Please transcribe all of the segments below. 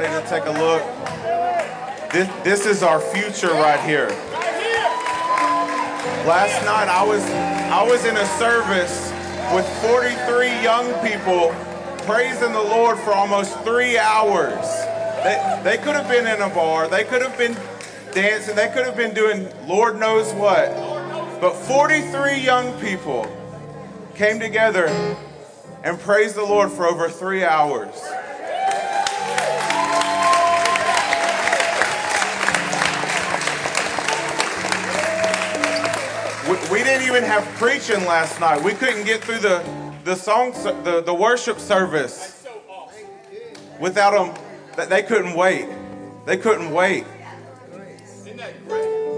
everybody to take a look. This, this is our future right here. Last night I was I was in a service with 43 young people praising the Lord for almost three hours. They, they could have been in a bar, they could have been dancing, they could have been doing Lord knows what. But 43 young people came together and praised the Lord for over three hours. We, didn't even have preaching last night. We couldn't get through the, the song, the, the worship service without them. They couldn't wait. They couldn't wait.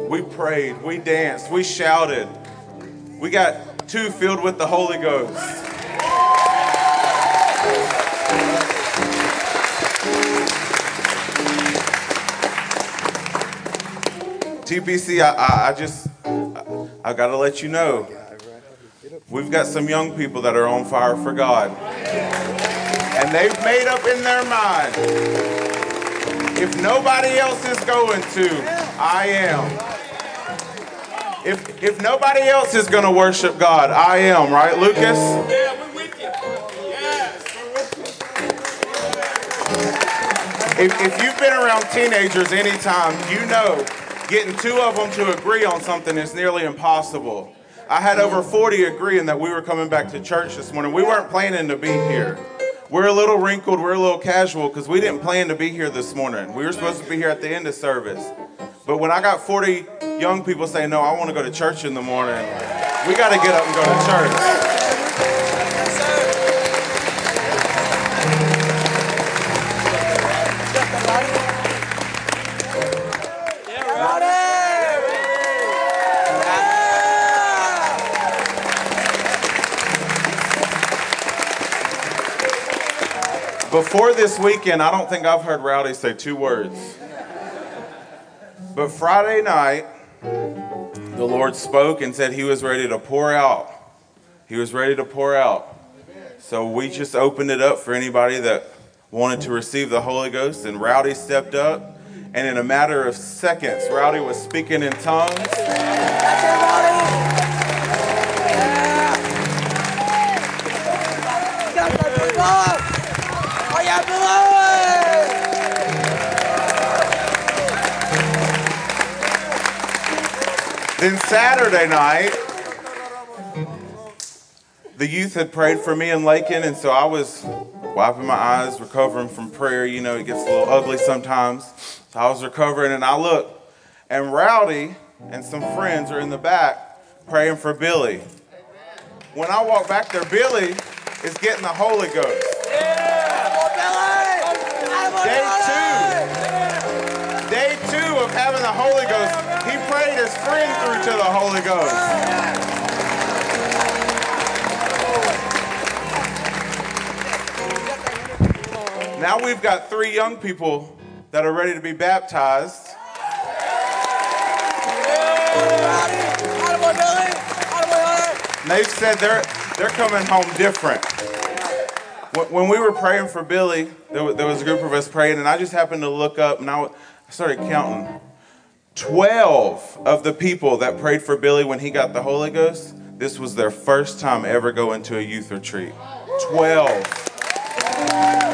We prayed, we danced, we shouted. We got two filled with the Holy Ghost. TPC, I, I, I just, I, I got to let you know, we've got some young people that are on fire for God. And they've made up in their mind, if nobody else is going to, I am. If, if nobody else is going to worship God, I am, right, Lucas? Yeah, we're with you. Yes, we're with you. If, if you've been around teenagers anytime, you know getting two of them to agree on something is nearly impossible. I had over 40 agreeing that we were coming back to church this morning. We weren't planning to be here. We're a little wrinkled, we're a little casual because we didn't plan to be here this morning. We were supposed to be here at the end of service. But when I got 40 young people saying, No, I want to go to church in the morning, we got to get up and go to church. Before this weekend, I don't think I've heard Rowdy say two words. But Friday night, the Lord spoke and said he was ready to pour out. He was ready to pour out. So we just opened it up for anybody that wanted to receive the Holy Ghost, and Rowdy stepped up. And in a matter of seconds, Rowdy was speaking in tongues. Then Saturday night, the youth had prayed for me in Lakin, and so I was wiping my eyes, recovering from prayer. You know, it gets a little ugly sometimes. So I was recovering, and I look, and Rowdy and some friends are in the back praying for Billy. When I walk back there, Billy is getting the Holy Ghost. Holy Ghost. He prayed his friend through to the Holy Ghost. Now we've got three young people that are ready to be baptized. They've said they're they're coming home different. When we were praying for Billy, there was, a group of us praying, and I just happened to look up and I started counting. 12 of the people that prayed for Billy when he got the Holy Ghost, this was their first time ever going to a youth retreat. 12.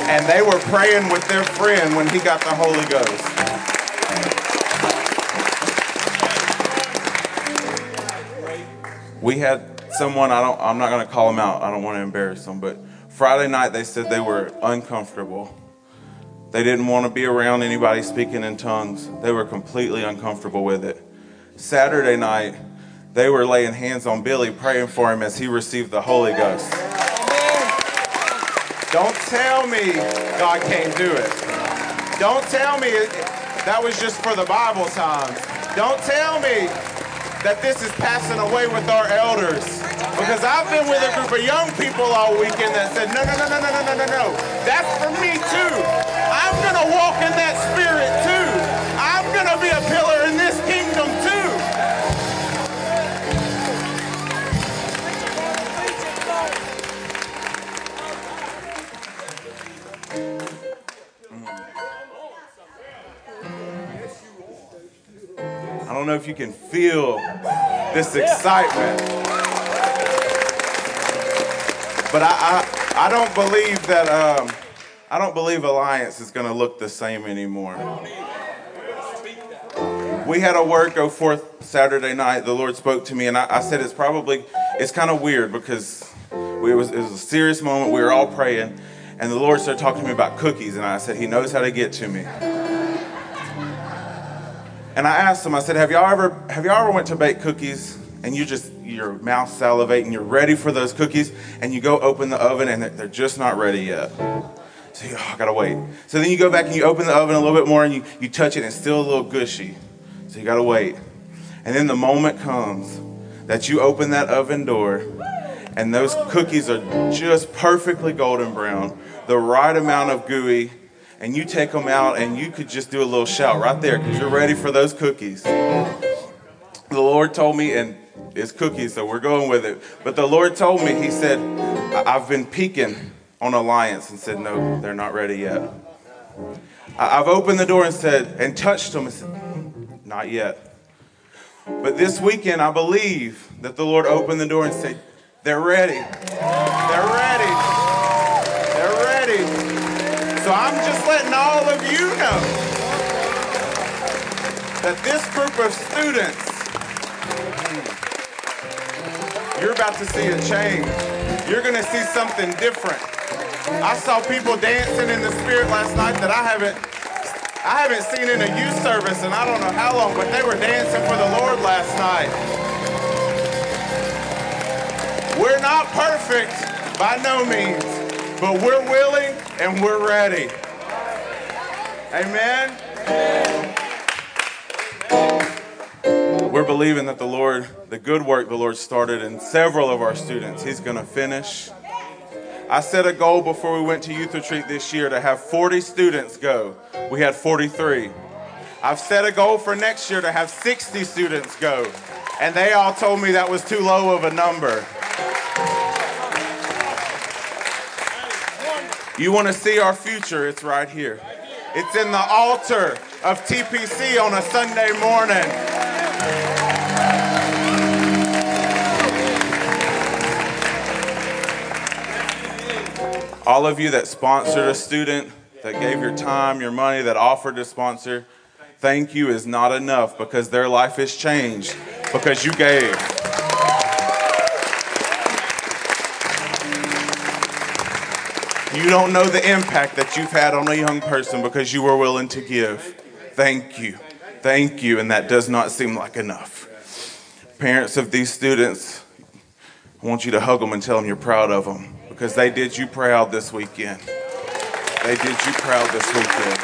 And they were praying with their friend when he got the Holy Ghost. We had someone, I don't I'm not going to call them out. I don't want to embarrass them, but Friday night they said they were uncomfortable. They didn't want to be around anybody speaking in tongues. They were completely uncomfortable with it. Saturday night, they were laying hands on Billy, praying for him as he received the Holy Ghost. Don't tell me God can't do it. Don't tell me that was just for the Bible times. Don't tell me that this is passing away with our elders. Because I've been with a group of young people all weekend that said, no, no, no, no, no, no, no, no, no. That's for me too. I'm going to walk in that spirit too. I'm going to be a pillar in this kingdom too. I don't know if you can feel this excitement. But I, I, I don't believe that um, I don't believe Alliance is going to look the same anymore. We had a word go forth Saturday night. The Lord spoke to me, and I, I said it's probably, it's kind of weird because we, it, was, it was a serious moment. We were all praying, and the Lord started talking to me about cookies, and I said, He knows how to get to me. And I asked him, I said, Have y'all ever have y'all ever went to bake cookies and you just your mouth salivating, you're ready for those cookies, and you go open the oven and they're just not ready yet. So you, oh, I gotta wait. So then you go back and you open the oven a little bit more and you, you touch it and it's still a little gushy. So you gotta wait. And then the moment comes that you open that oven door and those cookies are just perfectly golden brown, the right amount of gooey, and you take them out and you could just do a little shout right there because you're ready for those cookies. The Lord told me, and it's cookies, so we're going with it. But the Lord told me, He said, I've been peeking on Alliance and said, No, they're not ready yet. I've opened the door and said, and touched them and said, mm, Not yet. But this weekend, I believe that the Lord opened the door and said, They're ready. They're ready. They're ready. So I'm just letting all of you know that this group of students, you're about to see a change. You're going to see something different. I saw people dancing in the spirit last night that I haven't I haven't seen in a youth service and I don't know how long, but they were dancing for the Lord last night. We're not perfect by no means, but we're willing and we're ready. Amen. We're believing that the Lord, the good work the Lord started in several of our students, He's going to finish. I set a goal before we went to youth retreat this year to have 40 students go. We had 43. I've set a goal for next year to have 60 students go, and they all told me that was too low of a number. You want to see our future? It's right here. It's in the altar of TPC on a Sunday morning. All of you that sponsored a student, that gave your time, your money, that offered to sponsor, thank you is not enough because their life has changed because you gave. You don't know the impact that you've had on a young person because you were willing to give. Thank you. Thank you. And that does not seem like enough. Parents of these students, I want you to hug them and tell them you're proud of them because they did you proud this weekend. They did you proud this weekend.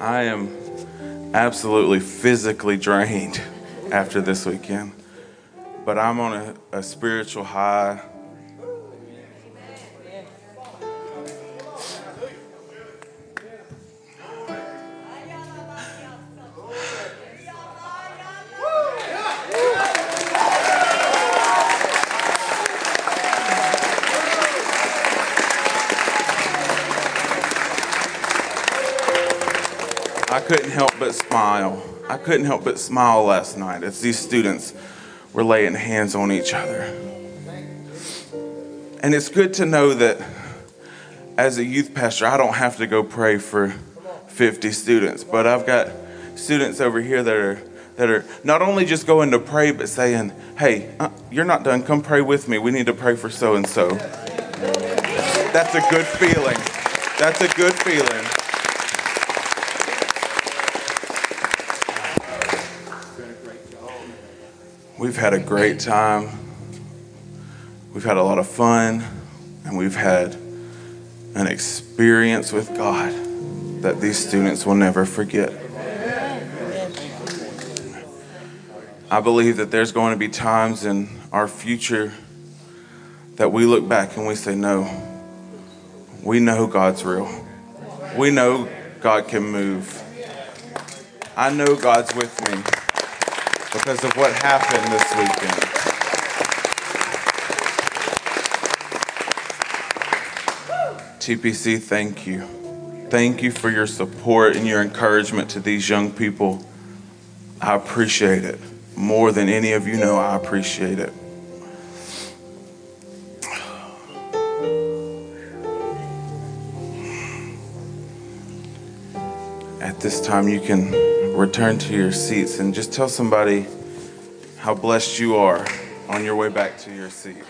I am absolutely physically drained after this weekend, but I'm on a, a spiritual high. Couldn't help but smile. I couldn't help but smile last night as these students were laying hands on each other. And it's good to know that as a youth pastor, I don't have to go pray for 50 students, but I've got students over here that are that are not only just going to pray, but saying, "Hey, uh, you're not done. Come pray with me. We need to pray for so and so." That's a good feeling. That's a good feeling. We've had a great time. We've had a lot of fun, and we've had an experience with God that these students will never forget. I believe that there's going to be times in our future that we look back and we say, No, we know God's real. We know God can move. I know God's with me. Because of what happened this weekend. TPC, thank you. Thank you for your support and your encouragement to these young people. I appreciate it. More than any of you know, I appreciate it. At this time, you can return to your seats and just tell somebody how blessed you are on your way back to your seat.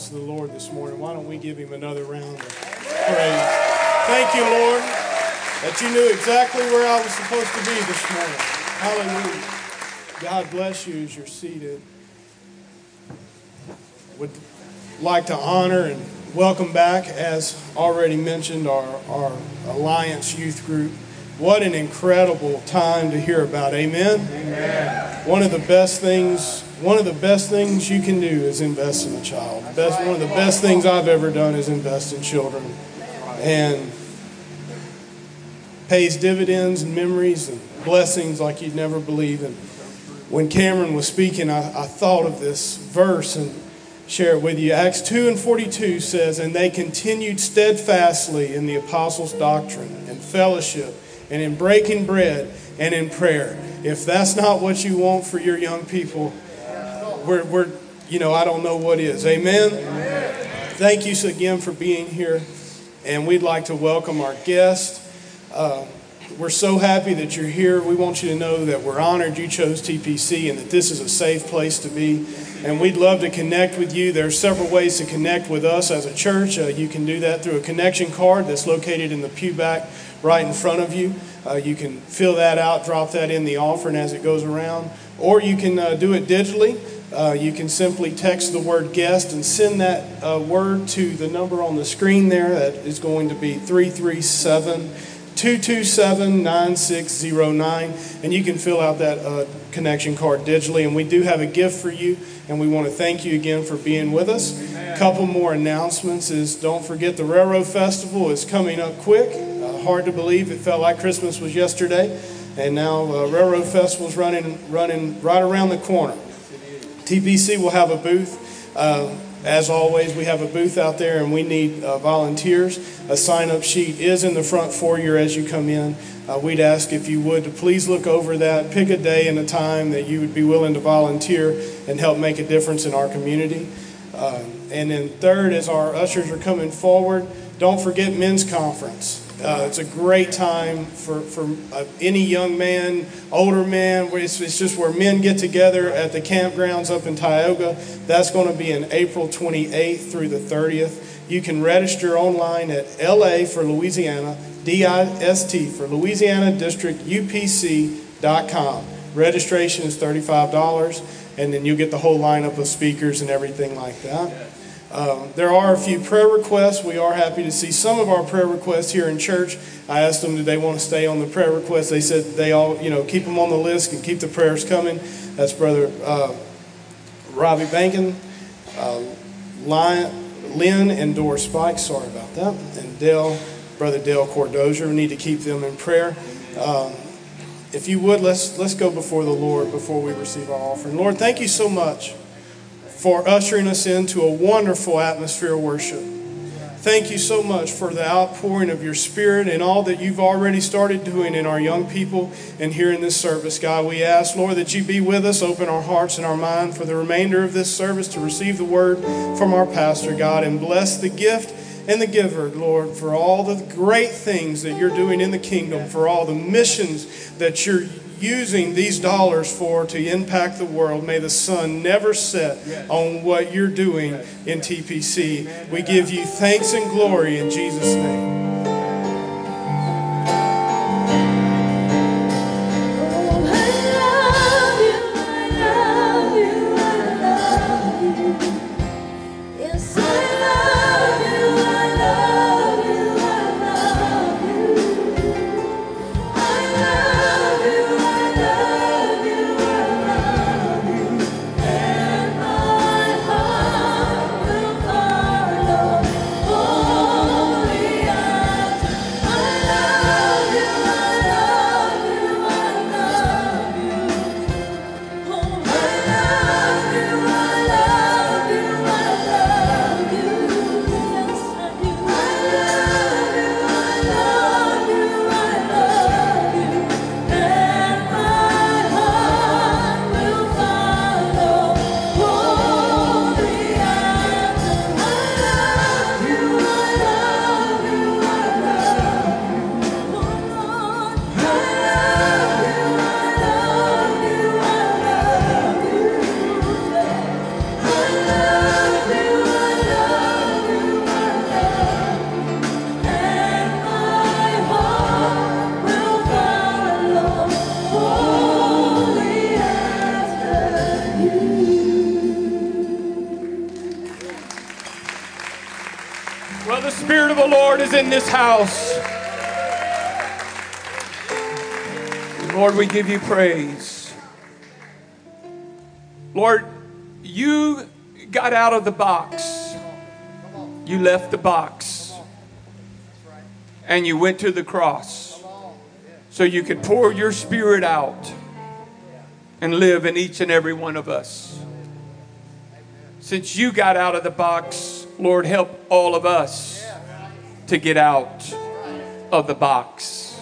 House of the Lord this morning, why don't we give him another round of praise? Thank you, Lord, that you knew exactly where I was supposed to be this morning. Hallelujah. God bless you as you're seated. Would like to honor and welcome back, as already mentioned, our, our Alliance Youth Group. What an incredible time to hear about. Amen? Amen. One of the best things one of the best things you can do is invest in a child. Best, one of the best things I've ever done is invest in children. And pays dividends and memories and blessings like you'd never believe. And when Cameron was speaking, I, I thought of this verse and share it with you. Acts 2 and 42 says, And they continued steadfastly in the apostles' doctrine and fellowship and in breaking bread and in prayer. If that's not what you want for your young people, we're, we're, you know, I don't know what is. Amen? Amen. Thank you again for being here. And we'd like to welcome our guest. Uh, we're so happy that you're here. We want you to know that we're honored you chose TPC and that this is a safe place to be. And we'd love to connect with you. There are several ways to connect with us as a church. Uh, you can do that through a connection card that's located in the pew back right in front of you. Uh, you can fill that out, drop that in the offering as it goes around, or you can uh, do it digitally uh, you can simply text the word guest and send that uh, word to the number on the screen there. That is going to be 337 227 9609. And you can fill out that uh, connection card digitally. And we do have a gift for you. And we want to thank you again for being with us. A couple more announcements is don't forget the Railroad Festival is coming up quick. Uh, hard to believe. It felt like Christmas was yesterday. And now uh, Railroad Festival is running, running right around the corner. TPC will have a booth. Uh, as always, we have a booth out there and we need uh, volunteers. A sign up sheet is in the front foyer as you come in. Uh, we'd ask if you would to please look over that, pick a day and a time that you would be willing to volunteer and help make a difference in our community. Uh, and then, third, as our ushers are coming forward, don't forget men's conference. Uh, it's a great time for, for uh, any young man, older man. It's, it's just where men get together at the campgrounds up in Tioga. That's going to be in April 28th through the 30th. You can register online at LA for Louisiana, DIST for Louisiana District, UPC.com. Registration is $35, and then you'll get the whole lineup of speakers and everything like that. Um, there are a few prayer requests. We are happy to see some of our prayer requests here in church. I asked them, did they want to stay on the prayer requests? They said they all, you know, keep them on the list and keep the prayers coming. That's Brother uh, Robbie Bankin, uh, Lynn and Doris Spike. Sorry about that. And Dale, Brother Dale Cordozier. We need to keep them in prayer. Um, if you would, let's let's go before the Lord before we receive our offering. Lord, thank you so much for ushering us into a wonderful atmosphere of worship. Thank you so much for the outpouring of your Spirit and all that you've already started doing in our young people and here in this service. God, we ask, Lord, that you be with us, open our hearts and our mind for the remainder of this service to receive the word from our pastor, God, and bless the gift and the giver, Lord, for all the great things that you're doing in the kingdom, for all the missions that you're using these dollars for to impact the world. May the sun never set on what you're doing in TPC. We give you thanks and glory in Jesus' name. House. Lord, we give you praise. Lord, you got out of the box. You left the box. And you went to the cross so you could pour your spirit out and live in each and every one of us. Since you got out of the box, Lord, help all of us to get out of the box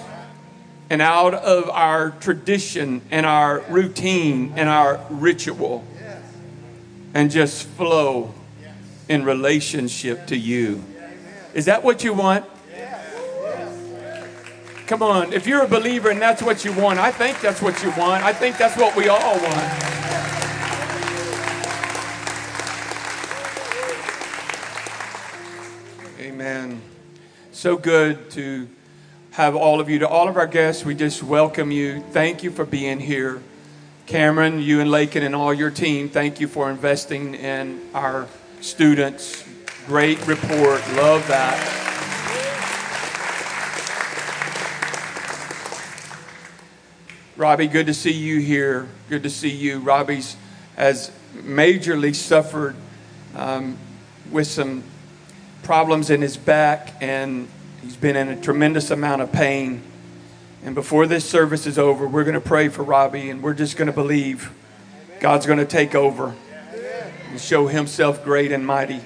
and out of our tradition and our routine and our ritual and just flow in relationship to you. Is that what you want? Come on, if you're a believer and that's what you want, I think that's what you want. I think that's what we all want. Amen. So good to have all of you. To all of our guests, we just welcome you. Thank you for being here. Cameron, you and Lakin and all your team, thank you for investing in our students. Great report. Love that. Robbie, good to see you here. Good to see you. Robbie's has majorly suffered um, with some problems in his back, and he's been in a tremendous amount of pain. And before this service is over, we're going to pray for Robbie and we're just going to believe God's going to take over and show himself great and mighty.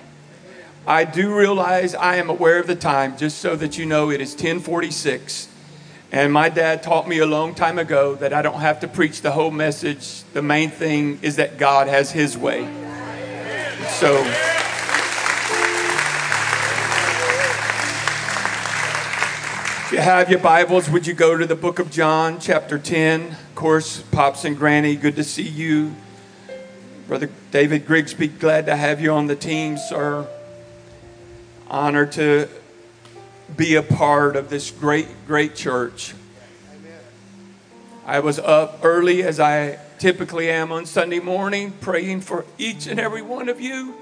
I do realize I am aware of the time, just so that you know it is 1046. And my dad taught me a long time ago that I don't have to preach the whole message. The main thing is that God has his way. So you have your Bibles, would you go to the book of John, chapter 10? Of course, Pops and Granny, good to see you. Brother David Grigsby, glad to have you on the team, sir. Honored to be a part of this great, great church. I was up early as I typically am on Sunday morning, praying for each and every one of you.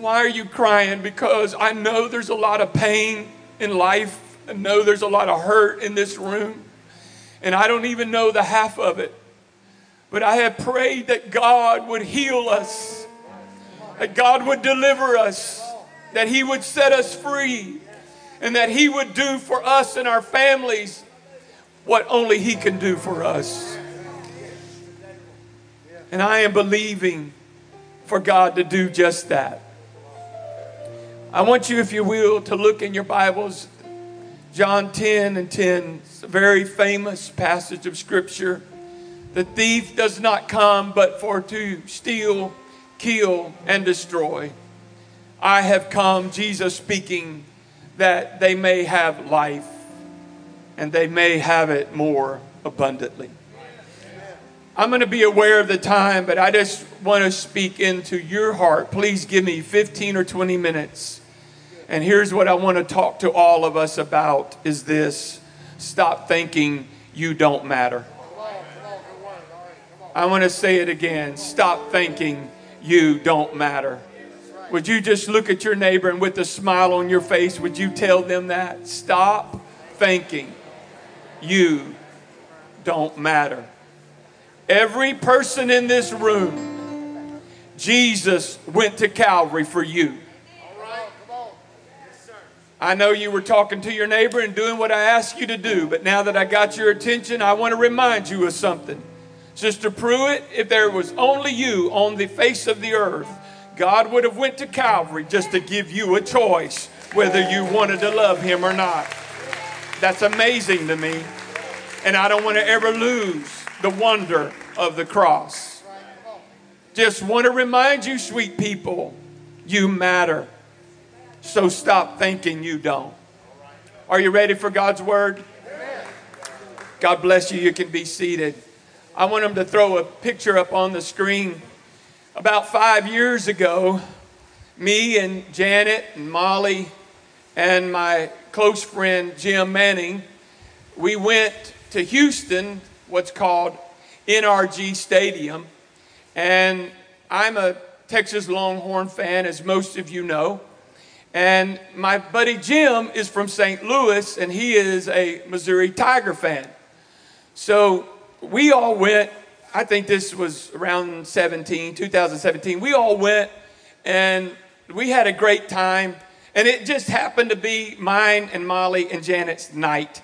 Why are you crying? Because I know there's a lot of pain in life. I know there's a lot of hurt in this room. And I don't even know the half of it. But I have prayed that God would heal us, that God would deliver us, that He would set us free, and that He would do for us and our families what only He can do for us. And I am believing for God to do just that. I want you, if you will, to look in your Bibles, John 10 and 10. It's a very famous passage of Scripture. The thief does not come but for to steal, kill, and destroy. I have come, Jesus speaking, that they may have life and they may have it more abundantly. I'm going to be aware of the time, but I just want to speak into your heart. Please give me 15 or 20 minutes and here's what I want to talk to all of us about is this. Stop thinking you don't matter. I want to say it again. Stop thinking you don't matter. Would you just look at your neighbor and with a smile on your face, would you tell them that? Stop thinking you don't matter. Every person in this room, Jesus went to Calvary for you. I know you were talking to your neighbor and doing what I asked you to do, but now that I got your attention, I want to remind you of something. Sister Pruitt, if there was only you on the face of the earth, God would have went to Calvary just to give you a choice whether you wanted to love him or not. That's amazing to me. And I don't want to ever lose the wonder of the cross. Just want to remind you, sweet people, you matter. So stop thinking you don't. Are you ready for God's word? God bless you. You can be seated. I want them to throw a picture up on the screen. About five years ago, me and Janet and Molly and my close friend Jim Manning, we went to Houston, what's called NRG Stadium. And I'm a Texas Longhorn fan, as most of you know. And my buddy Jim is from St. Louis, and he is a Missouri Tiger fan. So we all went, I think this was around 17, 2017. We all went, and we had a great time. And it just happened to be mine and Molly and Janet's night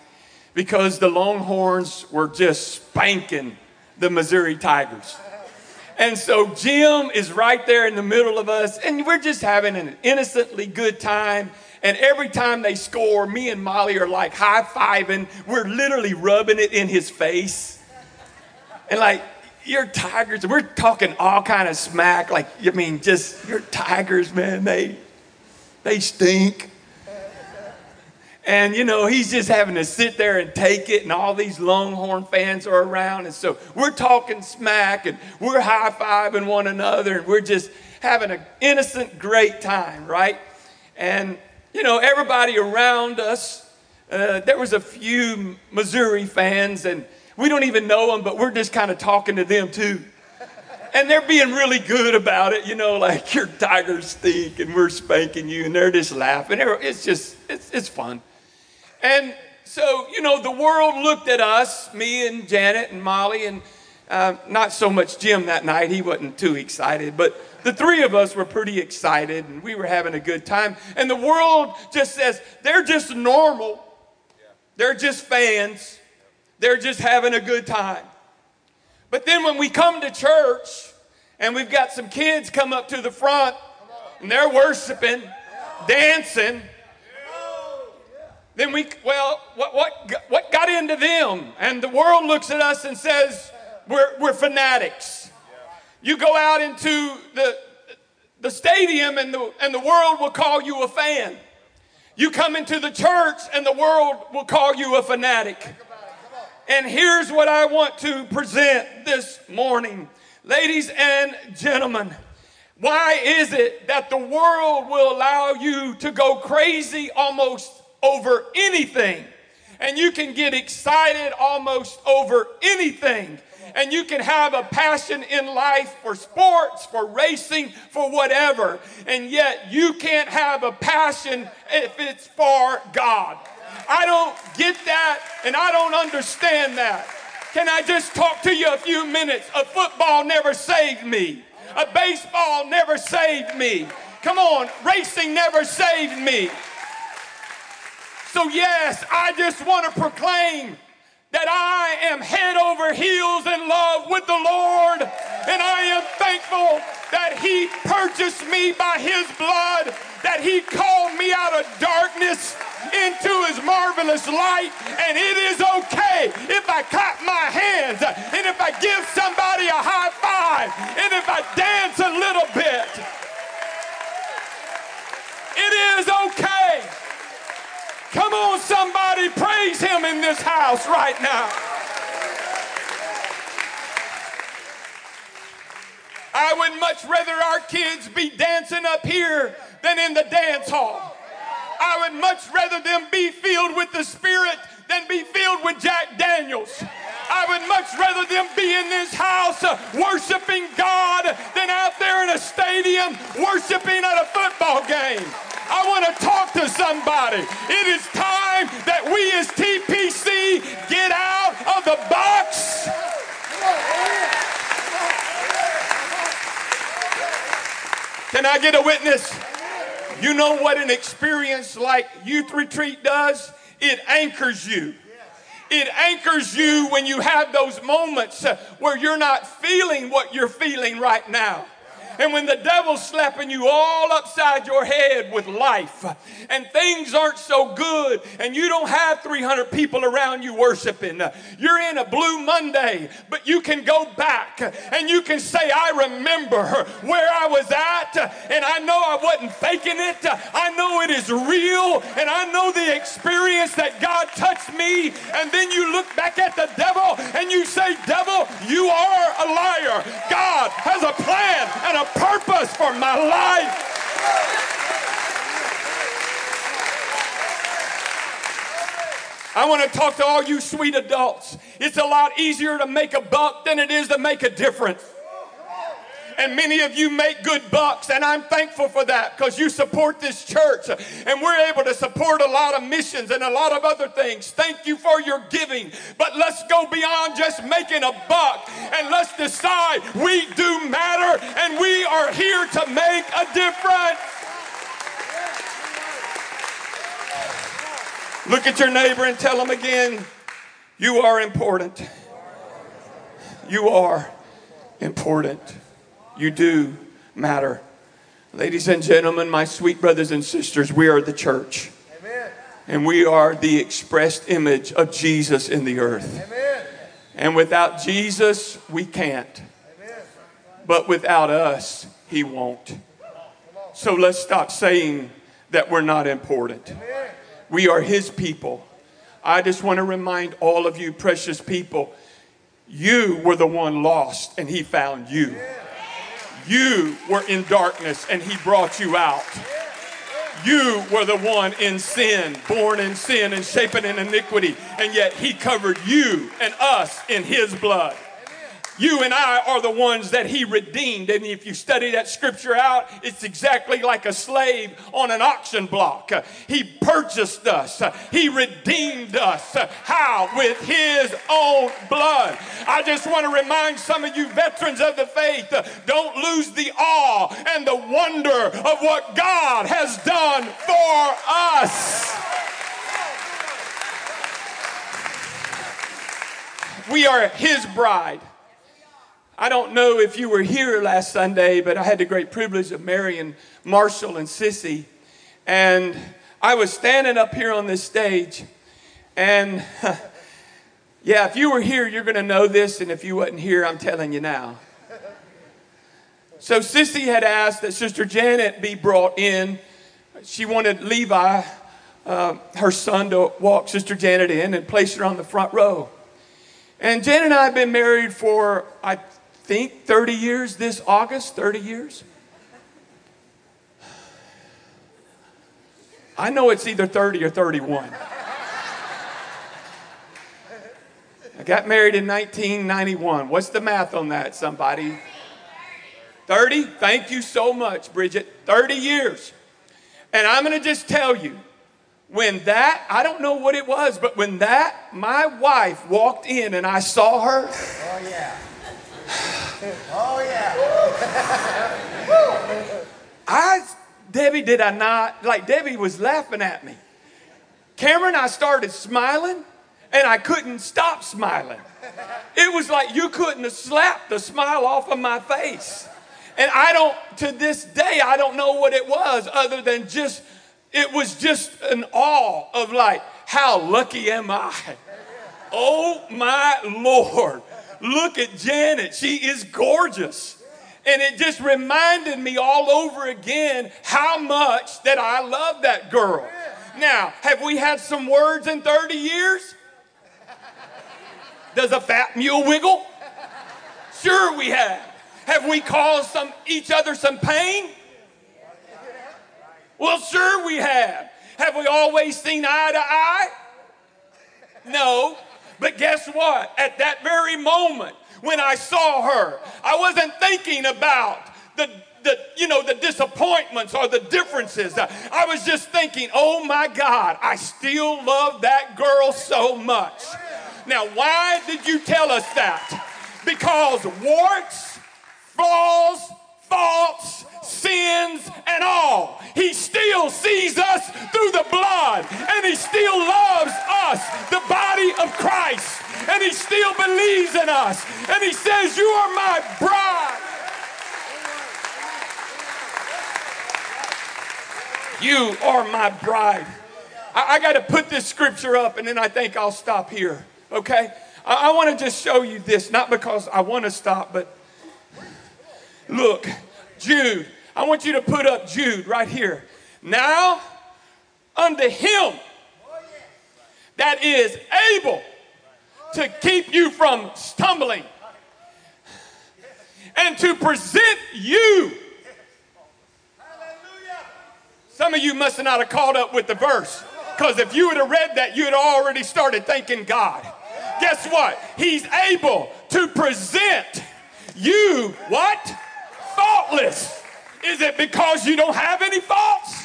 because the Longhorns were just spanking the Missouri Tigers. And so Jim is right there in the middle of us, and we're just having an innocently good time. And every time they score, me and Molly are like high fiving. We're literally rubbing it in his face. And like, you're tigers. We're talking all kind of smack. Like, I mean, just, you're tigers, man. They, they stink. And, you know, he's just having to sit there and take it, and all these Longhorn fans are around. And so we're talking smack and we're high fiving one another, and we're just having an innocent, great time, right? And, you know, everybody around us, uh, there was a few Missouri fans, and we don't even know them, but we're just kind of talking to them too. And they're being really good about it, you know, like your Tigers stink and we're spanking you, and they're just laughing. It's just, it's, it's fun. And so, you know, the world looked at us, me and Janet and Molly, and uh, not so much Jim that night. He wasn't too excited, but the three of us were pretty excited and we were having a good time. And the world just says they're just normal, they're just fans, they're just having a good time. But then when we come to church and we've got some kids come up to the front and they're worshiping, dancing, then we, well, what, what, what got into them? And the world looks at us and says, we're, we're fanatics. You go out into the, the stadium and the, and the world will call you a fan. You come into the church and the world will call you a fanatic. And here's what I want to present this morning. Ladies and gentlemen, why is it that the world will allow you to go crazy almost over anything? And you can get excited almost over anything and you can have a passion in life for sports, for racing, for whatever, and yet you can't have a passion if it's for God. I don't get that and I don't understand that. Can I just talk to you a few minutes? A football never saved me. A baseball never saved me. Come on, racing never saved me. So, yes, I just want to proclaim that I am head over heels in love with the Lord, and I am thankful that He purchased me by His blood, that He called me out of darkness into His marvelous light, and it is okay if I clap my hands, and if I give somebody a high five, and if I dance a little bit. It is okay. Come on, somebody, praise him in this house right now. I would much rather our kids be dancing up here than in the dance hall. I would much rather them be filled with the Spirit than be filled with Jack Daniels. I would much rather them be in this house uh, worshiping God than out there in a stadium worshiping at a football game. I want to talk to somebody. It is time that we as TPC get out of the box. Can I get a witness? You know what an experience like youth retreat does? It anchors you. It anchors you when you have those moments uh, where you're not feeling what you're feeling right now. And when the devil's slapping you all upside your head with life and things aren't so good and you don't have 300 people around you worshiping, you're in a blue Monday, but you can go back and you can say, I remember where I was at and I know I wasn't faking it. I know it is real and I know the experience that God touched me. And then you look back at the devil and you say, Devil, you are a liar. God and a purpose for my life. I want to talk to all you sweet adults. It's a lot easier to make a buck than it is to make a difference and many of you make good bucks, and I'm thankful for that because you support this church, and we're able to support a lot of missions and a lot of other things. Thank you for your giving, but let's go beyond just making a buck and let's decide we do matter and we are here to make a difference. Look at your neighbor and tell them again, you are important. You are important. You do matter. Ladies and gentlemen, my sweet brothers and sisters, we are the church. Amen. And we are the expressed image of Jesus in the earth. Amen. And without Jesus, we can't. Amen. But without us, He won't. So let's stop saying that we're not important. We are His people. I just want to remind all of you, precious people, you were the one lost, and He found you. You were in darkness and he brought you out. You were the one in sin, born in sin and shapen in iniquity, and yet He covered you and us in His blood. You and I are the ones that he redeemed. And if you study that scripture out, it's exactly like a slave on an auction block. He purchased us, he redeemed us. How? With his own blood. I just want to remind some of you veterans of the faith don't lose the awe and the wonder of what God has done for us. We are his bride. I don't know if you were here last Sunday, but I had the great privilege of marrying Marshall and Sissy. And I was standing up here on this stage, and yeah, if you were here, you're going to know this, and if you wasn't here, I'm telling you now. So Sissy had asked that Sister Janet be brought in. She wanted Levi, uh, her son, to walk Sister Janet in and place her on the front row. And Janet and I have been married for, I think 30 years this August, 30 years. I know it's either 30 or 31. I got married in 1991. What's the math on that, somebody? 30? Thank you so much, Bridget. 30 years. And I'm going to just tell you, when that, I don't know what it was, but when that, my wife walked in and I saw her. Oh, yeah. Oh, yeah. I, Debbie, did I not? Like, Debbie was laughing at me. Cameron, I started smiling and I couldn't stop smiling. It was like you couldn't have slapped the smile off of my face. And I don't, to this day, I don't know what it was other than just, it was just an awe of like, how lucky am I? Oh my Lord. Look at Janet. She is gorgeous. And it just reminded me all over again how much that I love that girl. Now, have we had some words in 30 years? Does a fat mule wiggle? Sure, we have. Have we caused some each other some pain? Well, sure we have. Have we always seen eye to eye? No. But guess what? At that very moment when I saw her, I wasn't thinking about the the, you know, the disappointments or the differences. I was just thinking, oh my God, I still love that girl so much. Now, why did you tell us that? Because warts, flaws, faults, sins, and all. He still sees us through the blood, and He still loves us, the body of Christ, and He still believes in us, and He says, You are my bride. You are my bride. I, I got to put this scripture up, and then I think I'll stop here, okay? I, I want to just show you this, not because I want to stop, but look, Jude I want you to put up Jude right here. Now, unto him that is able to keep you from stumbling and to present you. Some of you must not have caught up with the verse because if you would have read that, you had already started thanking God. Guess what? He's able to present you what? Faultless is it because you don't have any faults?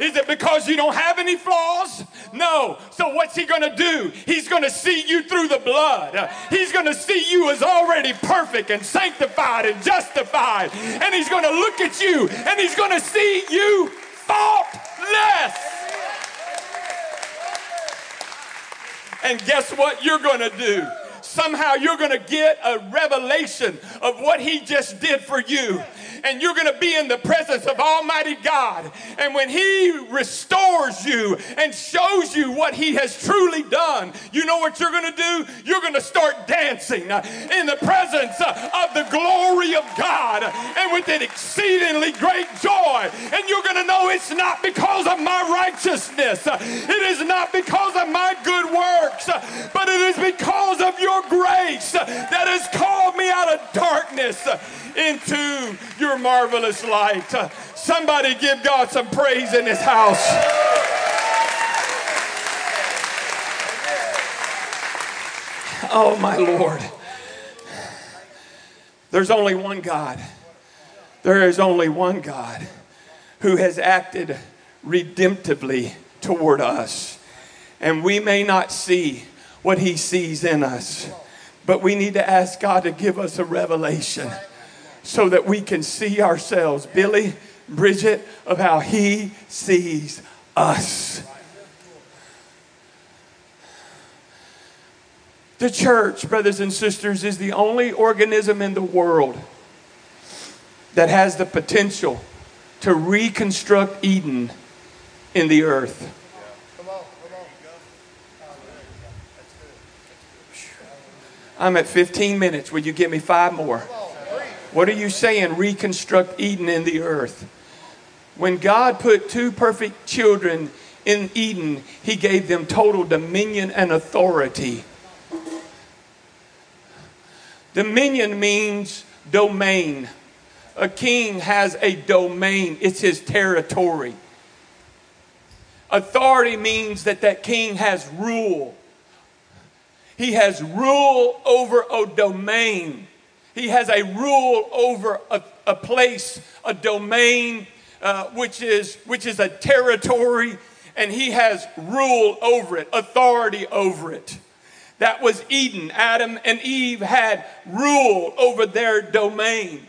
Is it because you don't have any flaws? No. So, what's he going to do? He's going to see you through the blood. He's going to see you as already perfect and sanctified and justified. And he's going to look at you and he's going to see you faultless. And guess what you're going to do? Somehow you're going to get a revelation of what he just did for you and you're going to be in the presence of Almighty God. And when He restores you and shows you what He has truly done, you know what you're going to do? You're going to start dancing in the presence of the glory of God and with an exceedingly great joy. And you're going to know it's not because of my righteousness, it is not because of my good works, but it is because of your grace that has called me out of darkness into your marvelous light. Somebody give God some praise in this house. Oh, my Lord. There's only one God. There is only one God who has acted redemptively toward us. And we may not see what he sees in us, but we need to ask God to give us a revelation so that we can see ourselves, Billy, Bridget, of how he sees us. The church, brothers and sisters, is the only organism in the world that has the potential to reconstruct Eden in the earth. I'm at 15 minutes. Will you give me five more? What are you saying? Reconstruct Eden in the earth. When God put two perfect children in Eden, He gave them total dominion and authority. Dominion means domain. A king has a domain, it's his territory. Authority means that that king has rule. He has rule over a domain. He has a rule over a, a place, a domain, uh, which, is, which is a territory, and he has rule over it, authority over it. That was Eden. Adam and Eve had rule over their domain.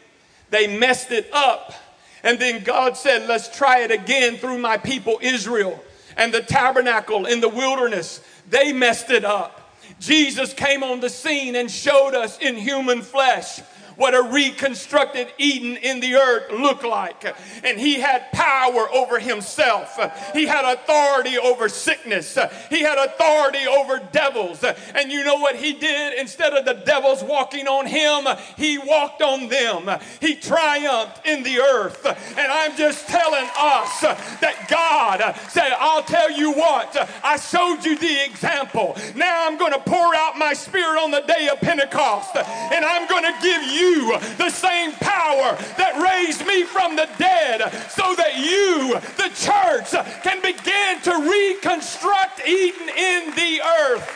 They messed it up. And then God said, Let's try it again through my people Israel and the tabernacle in the wilderness. They messed it up. Jesus came on the scene and showed us in human flesh what a reconstructed Eden in the earth looked like. And he had power over himself, he had authority over sickness, he had authority over devils. And you know what he did? Instead of the devils walking on him, he walked on them. He triumphed in the earth. And I'm just telling us that God said, I'll tell you what, I showed you the example. Now I'm going to pour out my spirit on the day of Pentecost, and I'm going to give you you the same power that raised me from the dead so that you, the church, can begin to reconstruct Eden in the earth.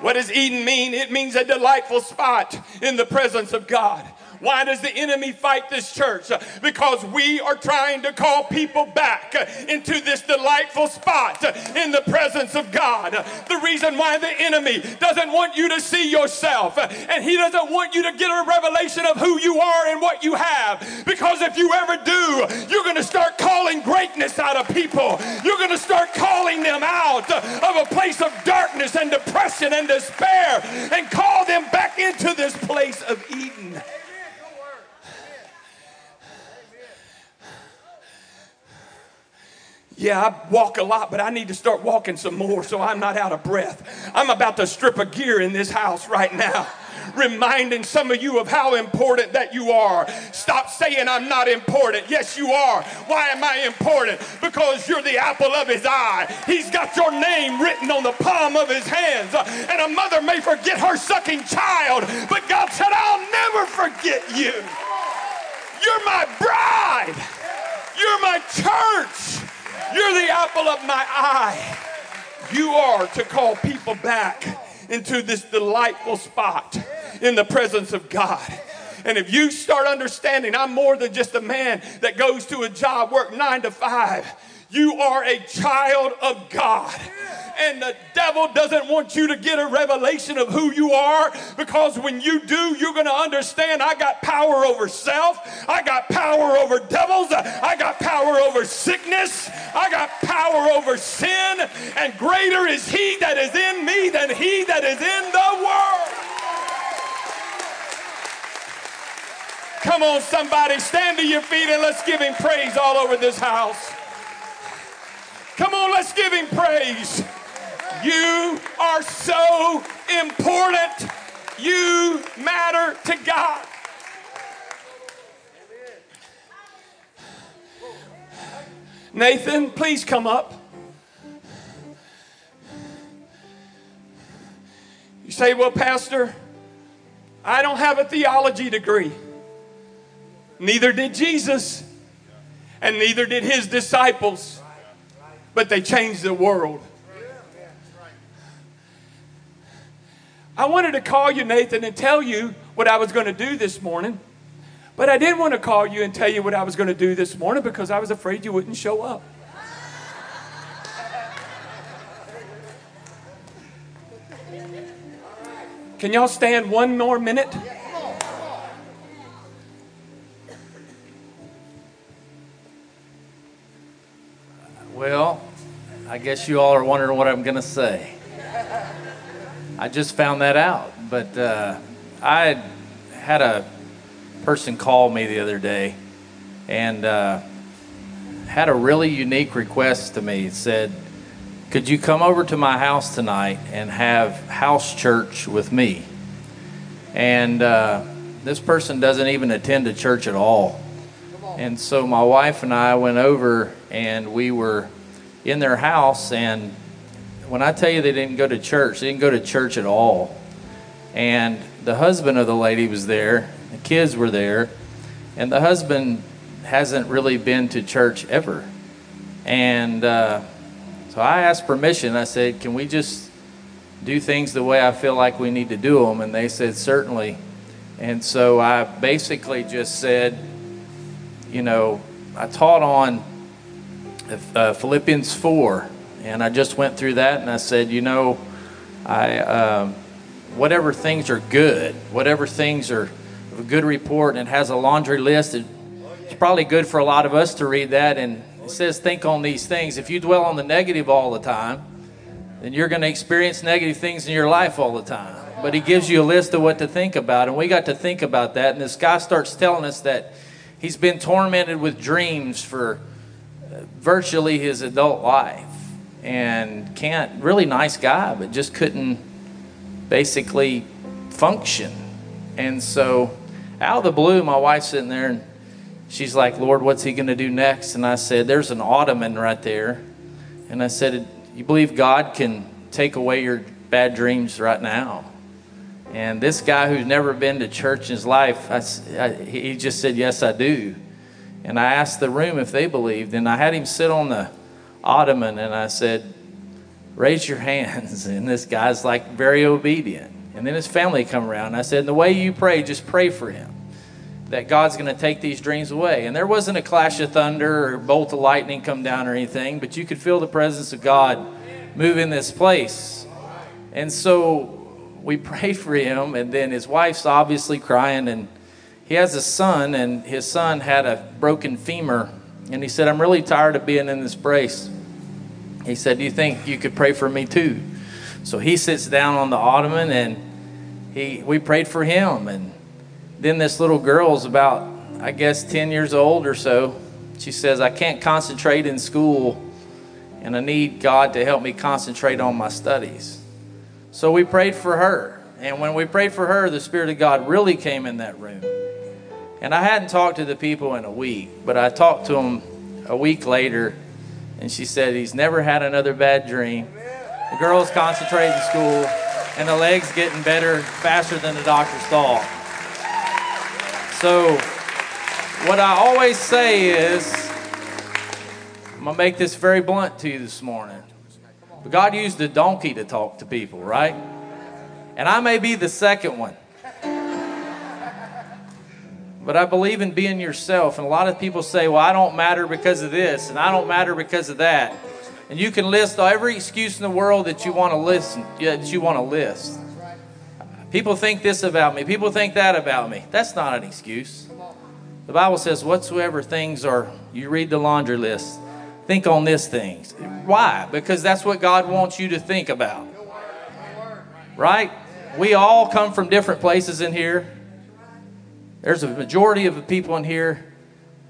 What does Eden mean? It means a delightful spot in the presence of God. Why does the enemy fight this church? Because we are trying to call people back into this delightful spot in the presence of God. The reason why the enemy doesn't want you to see yourself and he doesn't want you to get a revelation of who you are and what you have. Because if you ever do, you're going to start calling greatness out of people. You're going to start calling them out of a place of darkness and depression and despair and call them back into this place of Eden. Yeah, I walk a lot, but I need to start walking some more so I'm not out of breath. I'm about to strip a gear in this house right now reminding some of you of how important that you are. Stop saying I'm not important. Yes, you are. Why am I important? Because you're the apple of his eye. He's got your name written on the palm of his hands. And a mother may forget her sucking child, but God said, I'll never forget you. You're my bride. You're my church. You're the apple of my eye. You are to call people back into this delightful spot in the presence of God. And if you start understanding, I'm more than just a man that goes to a job, work nine to five. You are a child of God. And the devil doesn't want you to get a revelation of who you are because when you do, you're going to understand I got power over self, I got power over devils, I got power over sickness, I got power over sin, and greater is he that is in me than he that is in the world. Come on, somebody, stand to your feet and let's give him praise all over this house. Come on, let's give him praise. You are so important. You matter to God. Nathan, please come up. You say, Well, Pastor, I don't have a theology degree. Neither did Jesus, and neither did his disciples, but they changed the world. I wanted to call you, Nathan, and tell you what I was going to do this morning. But I didn't want to call you and tell you what I was going to do this morning because I was afraid you wouldn't show up. Can y'all stand one more minute? Well, I guess you all are wondering what I'm going to say. I just found that out. But uh, I had a person call me the other day and uh, had a really unique request to me. It said, Could you come over to my house tonight and have house church with me? And uh, this person doesn't even attend a church at all. And so my wife and I went over and we were in their house. And when I tell you they didn't go to church, they didn't go to church at all. And the husband of the lady was there, the kids were there, and the husband hasn't really been to church ever. And uh, so I asked permission. I said, Can we just do things the way I feel like we need to do them? And they said, Certainly. And so I basically just said, you know, I taught on uh, Philippians 4, and I just went through that, and I said, you know, I um, whatever things are good, whatever things are of a good report, and it has a laundry list. It's probably good for a lot of us to read that, and it says, think on these things. If you dwell on the negative all the time, then you're going to experience negative things in your life all the time. But he gives you a list of what to think about, and we got to think about that. And this guy starts telling us that He's been tormented with dreams for virtually his adult life and can't, really nice guy, but just couldn't basically function. And so, out of the blue, my wife's sitting there and she's like, Lord, what's he going to do next? And I said, There's an ottoman right there. And I said, You believe God can take away your bad dreams right now? And this guy who's never been to church in his life, I, I, he just said, Yes, I do. And I asked the room if they believed. And I had him sit on the ottoman and I said, Raise your hands. And this guy's like very obedient. And then his family come around. And I said, The way you pray, just pray for him that God's going to take these dreams away. And there wasn't a clash of thunder or bolt of lightning come down or anything, but you could feel the presence of God move in this place. And so we prayed for him, and then his wife's obviously crying, and he has a son, and his son had a broken femur, and he said, "I'm really tired of being in this brace." He said, "Do you think you could pray for me too?" So he sits down on the ottoman, and he we prayed for him, and then this little girl's about, I guess, 10 years old or so. She says, "I can't concentrate in school." And I need God to help me concentrate on my studies. So we prayed for her. And when we prayed for her, the Spirit of God really came in that room. And I hadn't talked to the people in a week, but I talked to them a week later, and she said he's never had another bad dream. The girl's concentrating in school, and the leg's getting better faster than the doctors thought. So, what I always say is, I'm to make this very blunt to you this morning. But God used a donkey to talk to people, right? And I may be the second one. But I believe in being yourself. And a lot of people say, well, I don't matter because of this, and I don't matter because of that. And you can list every excuse in the world that you want to listen, that you want to list. People think this about me. People think that about me. That's not an excuse. The Bible says, whatsoever things are, you read the laundry list, think on these things. Why? Because that's what God wants you to think about. Right? We all come from different places in here. There's a majority of the people in here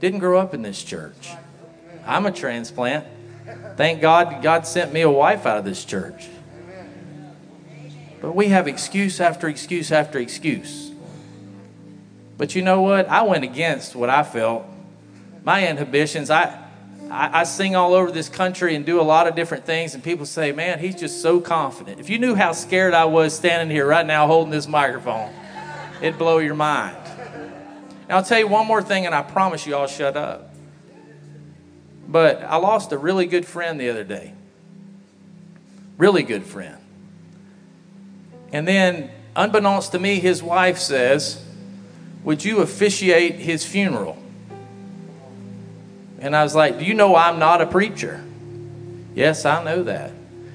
didn't grow up in this church. I'm a transplant. Thank God God sent me a wife out of this church. But we have excuse after excuse after excuse. But you know what? I went against what I felt. My inhibitions, I I, sing all over this country and do a lot of different things, and people say, Man, he's just so confident. If you knew how scared I was standing here right now holding this microphone, it'd blow your mind. And I'll tell you one more thing, and I promise you I'll shut up. But I lost a really good friend the other day. Really good friend. And then, unbeknownst to me, his wife says, Would you officiate his funeral? And I was like, Do you know I'm not a preacher? Yes, I know that.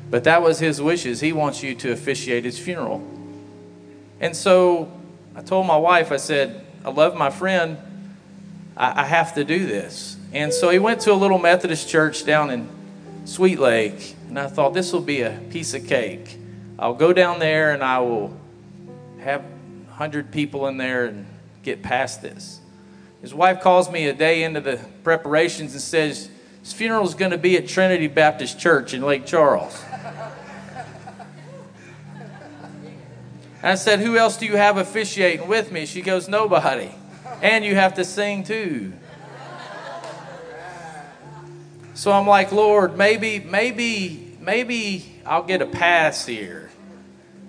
But that was his wishes. He wants you to officiate his funeral. And so I told my wife, I said, I love my friend. I, I have to do this. And so he went to a little Methodist church down in Sweet Lake. And I thought, this will be a piece of cake. I'll go down there and I will have 100 people in there and get past this. His wife calls me a day into the preparations and says, His funeral is going to be at Trinity Baptist Church in Lake Charles. I said, Who else do you have officiating with me? She goes, Nobody. And you have to sing too. So I'm like, Lord, maybe, maybe, maybe I'll get a pass here.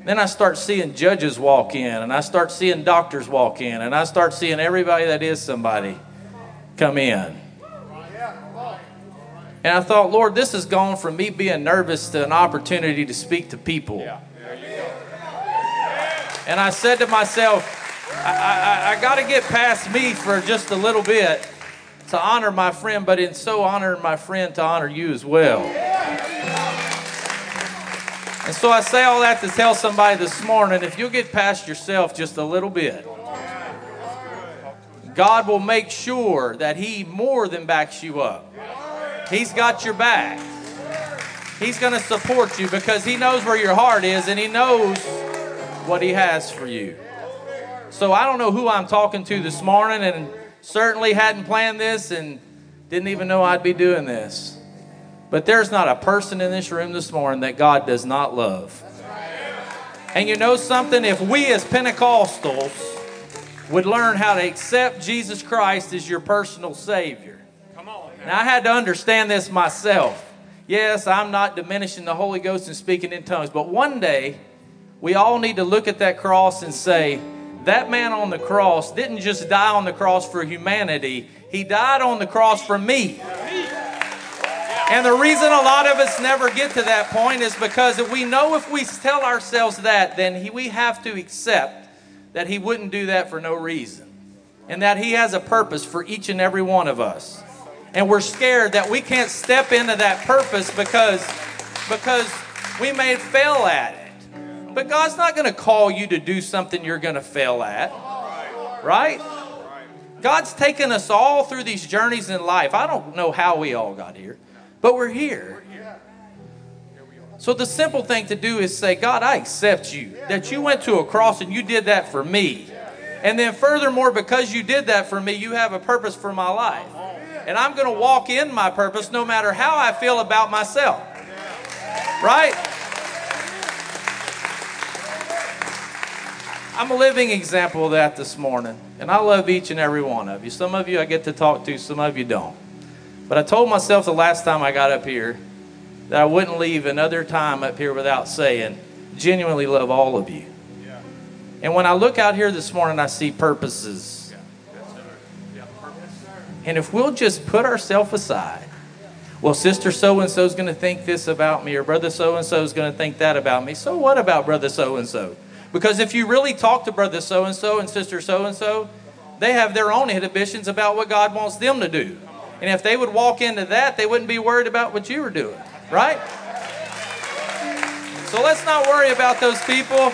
Then I start seeing judges walk in, and I start seeing doctors walk in, and I start seeing everybody that is somebody come in. And I thought, Lord, this has gone from me being nervous to an opportunity to speak to people. And I said to myself, I, I, I got to get past me for just a little bit to honor my friend, but in so honoring my friend, to honor you as well. And so I say all that to tell somebody this morning if you'll get past yourself just a little bit, God will make sure that He more than backs you up. He's got your back. He's going to support you because He knows where your heart is and He knows what He has for you. So I don't know who I'm talking to this morning and certainly hadn't planned this and didn't even know I'd be doing this. But there's not a person in this room this morning that God does not love. And you know something? If we as Pentecostals would learn how to accept Jesus Christ as your personal Savior. Now, I had to understand this myself. Yes, I'm not diminishing the Holy Ghost and speaking in tongues, but one day we all need to look at that cross and say, that man on the cross didn't just die on the cross for humanity, he died on the cross for me. And the reason a lot of us never get to that point is because if we know if we tell ourselves that, then he, we have to accept that he wouldn't do that for no reason. And that he has a purpose for each and every one of us. And we're scared that we can't step into that purpose because, because we may fail at it. But God's not going to call you to do something you're going to fail at. Right? God's taken us all through these journeys in life. I don't know how we all got here, but we're here. So the simple thing to do is say, God, I accept you. That you went to a cross and you did that for me. And then furthermore, because you did that for me, you have a purpose for my life. And I'm going to walk in my purpose no matter how I feel about myself. Right? I'm a living example of that this morning. And I love each and every one of you. Some of you I get to talk to, some of you don't. But I told myself the last time I got up here that I wouldn't leave another time up here without saying, genuinely love all of you. And when I look out here this morning, I see purposes. And if we'll just put ourselves aside, well, sister so and so is going to think this about me, or brother so and so is going to think that about me. So what about brother so and so? Because if you really talk to brother so and so and sister so and so, they have their own inhibitions about what God wants them to do. And if they would walk into that, they wouldn't be worried about what you were doing, right? So let's not worry about those people.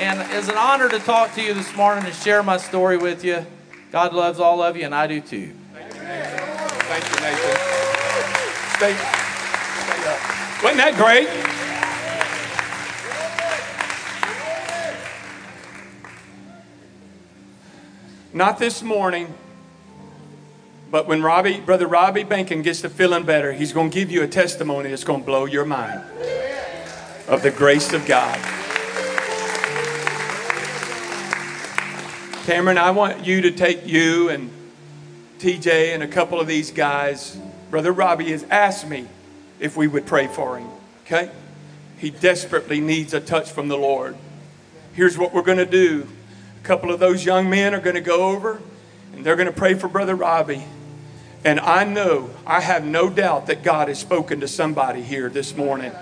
And it's an honor to talk to you this morning and share my story with you. God loves all of you, and I do too. Thank you, Nathan. Stay, stay up. Wasn't that great? Not this morning, but when Robbie, brother Robbie Bankin gets to feeling better, he's going to give you a testimony that's going to blow your mind of the grace of God. Cameron, I want you to take you and TJ and a couple of these guys. Brother Robbie has asked me if we would pray for him. Okay? He desperately needs a touch from the Lord. Here's what we're going to do couple of those young men are going to go over and they're going to pray for Brother Robbie. And I know, I have no doubt that God has spoken to somebody here this morning.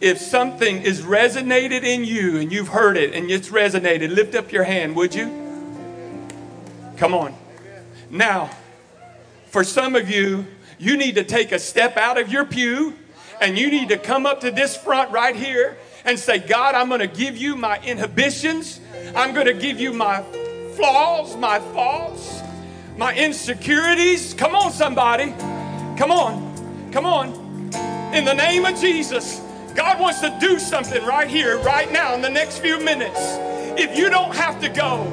If something is resonated in you and you've heard it and it's resonated, lift up your hand, would you? Come on. Now, for some of you, you need to take a step out of your pew and you need to come up to this front right here and say, God, I'm going to give you my inhibitions. I'm going to give you my flaws, my faults, my insecurities. Come on, somebody. Come on. Come on. In the name of Jesus, God wants to do something right here, right now, in the next few minutes. If you don't have to go,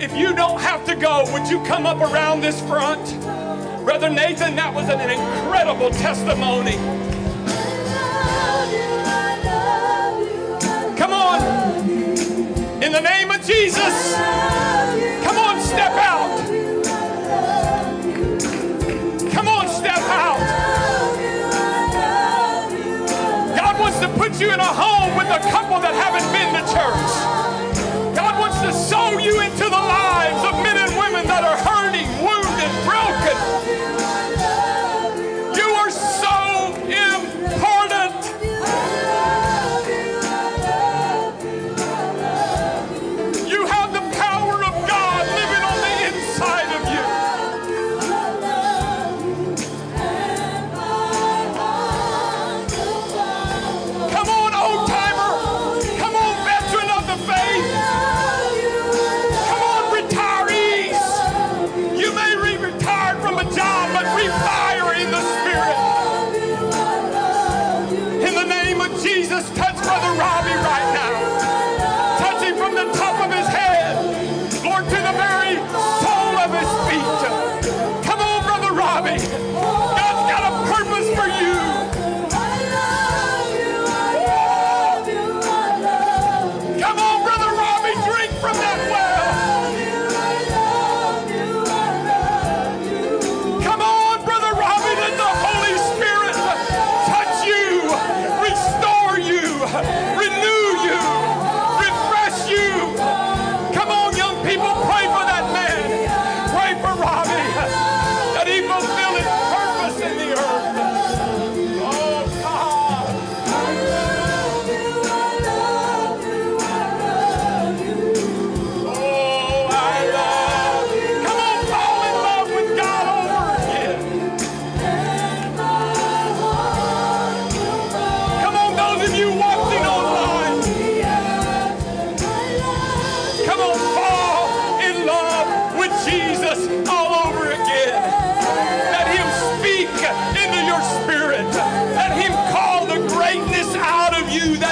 if you don't have to go, would you come up around this front? Brother Nathan, that was an incredible testimony. Come on. The name of Jesus. Come on, step out. Come on, step out. God wants to put you in a home with a couple that haven't been to church. God wants to sow you into the lives of men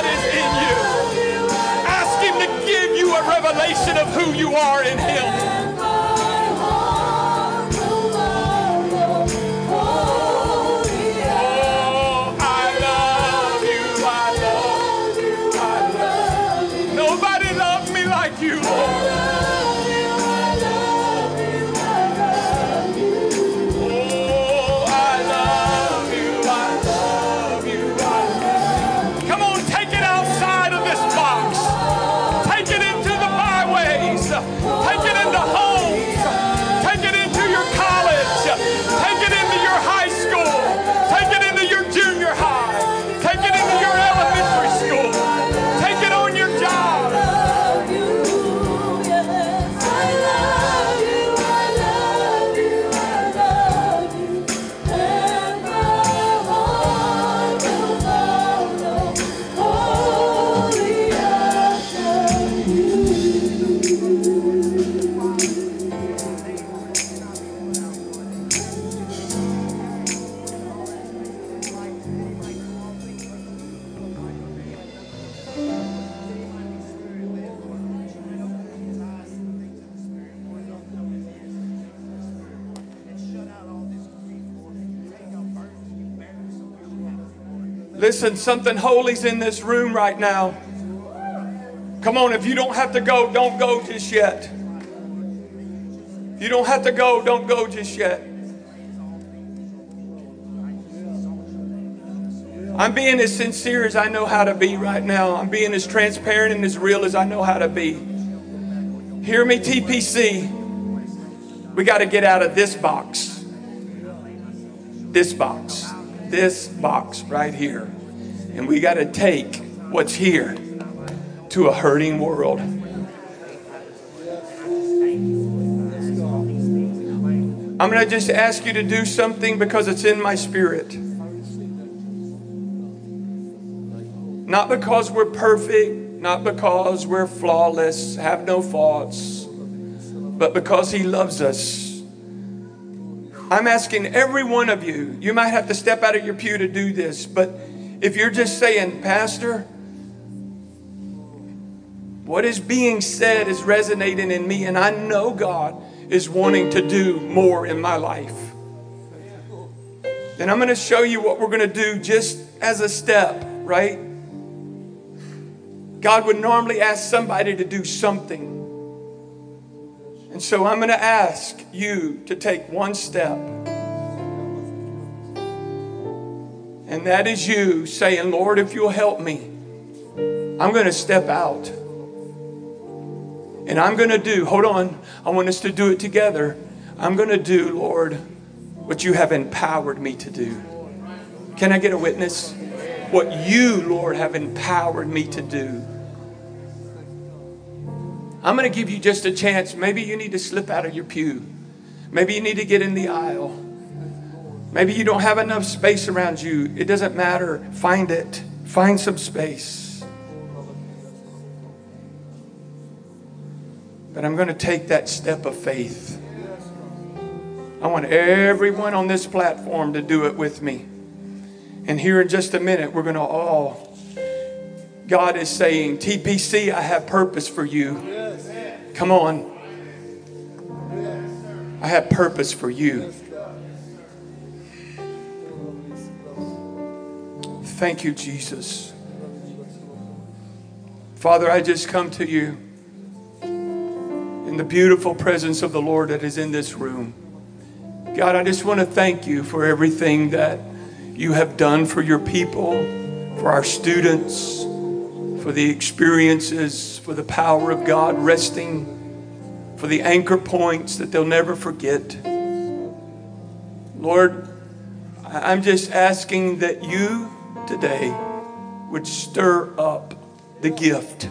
that is in you. Ask Him to give you a revelation of who you are in Him. Listen, something holy's in this room right now. Come on, if you don't have to go, don't go just yet. If you don't have to go, don't go just yet. I'm being as sincere as I know how to be right now. I'm being as transparent and as real as I know how to be. Hear me, TPC. We got to get out of this box. This box. This box right here. And we got to take what's here to a hurting world. I'm going to just ask you to do something because it's in my spirit. Not because we're perfect, not because we're flawless, have no faults, but because He loves us. I'm asking every one of you, you might have to step out of your pew to do this, but if you're just saying, Pastor, what is being said is resonating in me, and I know God is wanting to do more in my life. Then I'm going to show you what we're going to do just as a step, right? God would normally ask somebody to do something. And so I'm going to ask you to take one step. And that is you saying, Lord, if you'll help me, I'm going to step out. And I'm going to do, hold on, I want us to do it together. I'm going to do, Lord, what you have empowered me to do. Can I get a witness? What you, Lord, have empowered me to do. I'm going to give you just a chance. Maybe you need to slip out of your pew. Maybe you need to get in the aisle. Maybe you don't have enough space around you. It doesn't matter. Find it. Find some space. But I'm going to take that step of faith. I want everyone on this platform to do it with me. And here in just a minute, we're going to all, God is saying, TPC, I have purpose for you. Come on. I have purpose for you. Thank you, Jesus. Father, I just come to you in the beautiful presence of the Lord that is in this room. God, I just want to thank you for everything that you have done for your people, for our students, for the experiences, for the power of God resting, for the anchor points that they'll never forget. Lord, I'm just asking that you today would stir up the gift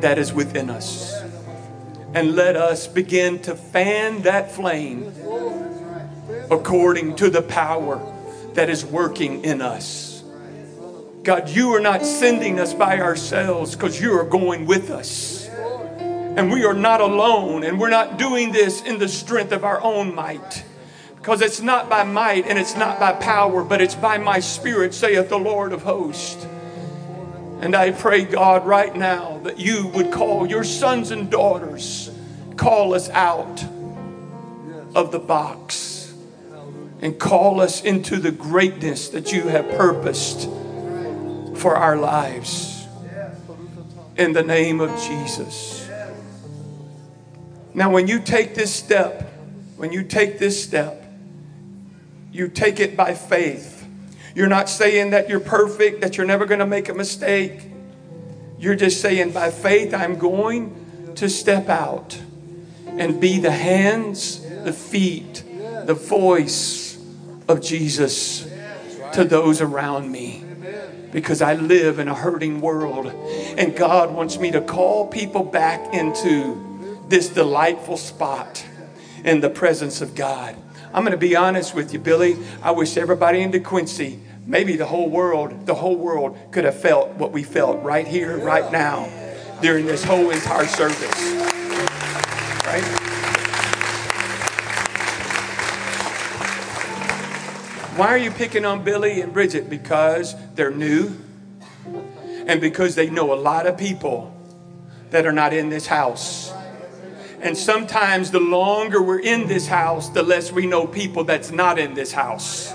that is within us. And let us begin to fan that flame according to the power that is working in us. God, you are not sending us by ourselves because you are going with us. And we are not alone, and we're not doing this in the strength of our own might. Because it's not by might and it's not by power, but it's by my spirit, saith the Lord of hosts. And I pray, God, right now that you would call your sons and daughters, call us out of the box and call us into the greatness that you have purposed for our lives. In the name of Jesus. Now, when you take this step, when you take this step, you take it by faith. You're not saying that you're perfect, that you're never going to make a mistake. You're just saying, by faith, I'm going to step out and be the hands, the feet, the voice of Jesus to those around me because I live in a hurting world. And God wants me to call people back into this delightful spot in the presence of God. I'm going to be honest with you, Billy. I wish everybody in DeQuincy, maybe the whole world, the whole world could have felt what we felt right here, right now, during this whole entire service. Right? Why are you picking on Billy and Bridget? Because they're new and because they know a lot of people that are not in this house. And sometimes the longer we're in this house, the less we know people that's not in this house.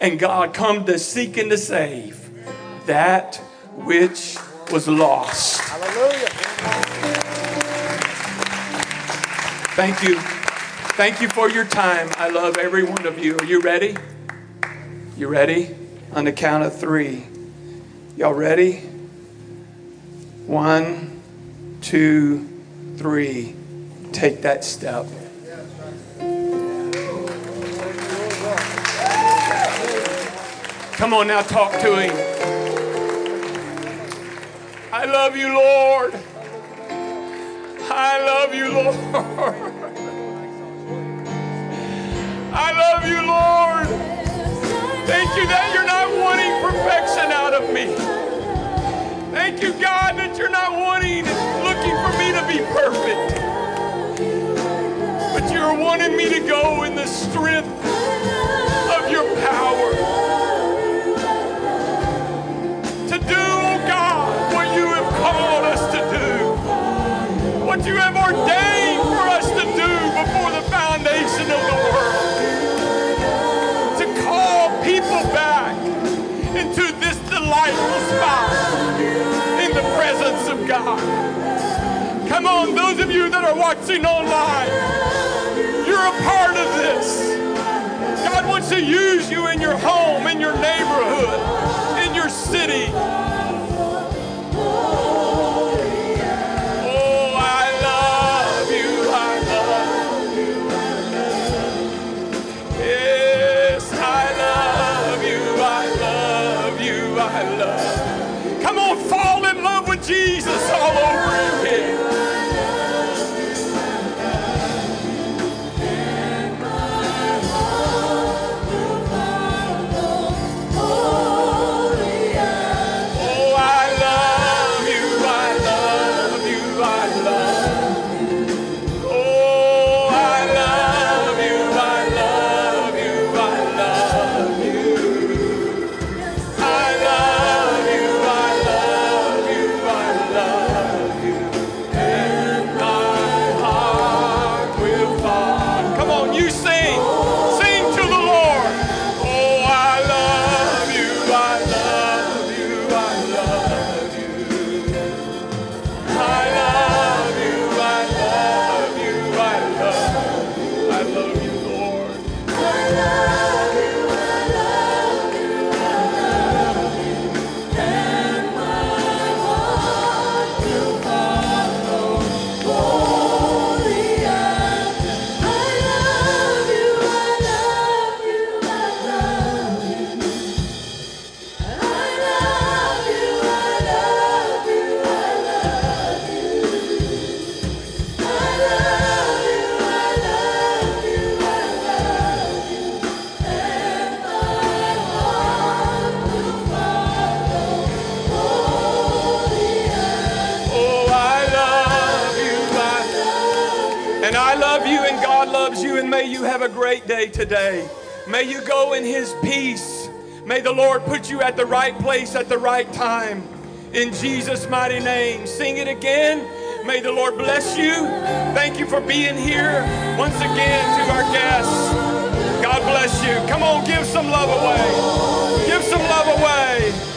And God come to seek and to save that which was lost. Hallelujah. Thank you. Thank you for your time. I love every one of you. Are you ready? You ready? On the count of three. Y'all ready? One, two, three, take that step. Come on now, talk to him. I love you, Lord. I love you, Lord. I love you, Lord. Thank you that you're not wanting perfection out of me. Thank you, God, that you're not wanting, be perfect. But you're wanting me to go in the strength of your power. To do, oh God, what you have called us to do. What you have ordained for us to do before the foundation of the world. To call people back into this delightful spot in the presence of God. Come on, those of you that are watching online, you're a part of this. God wants to use you in your home, in your neighborhood, in your city. At the right place at the right time. In Jesus' mighty name. Sing it again. May the Lord bless you. Thank you for being here once again to our guests. God bless you. Come on, give some love away. Give some love away.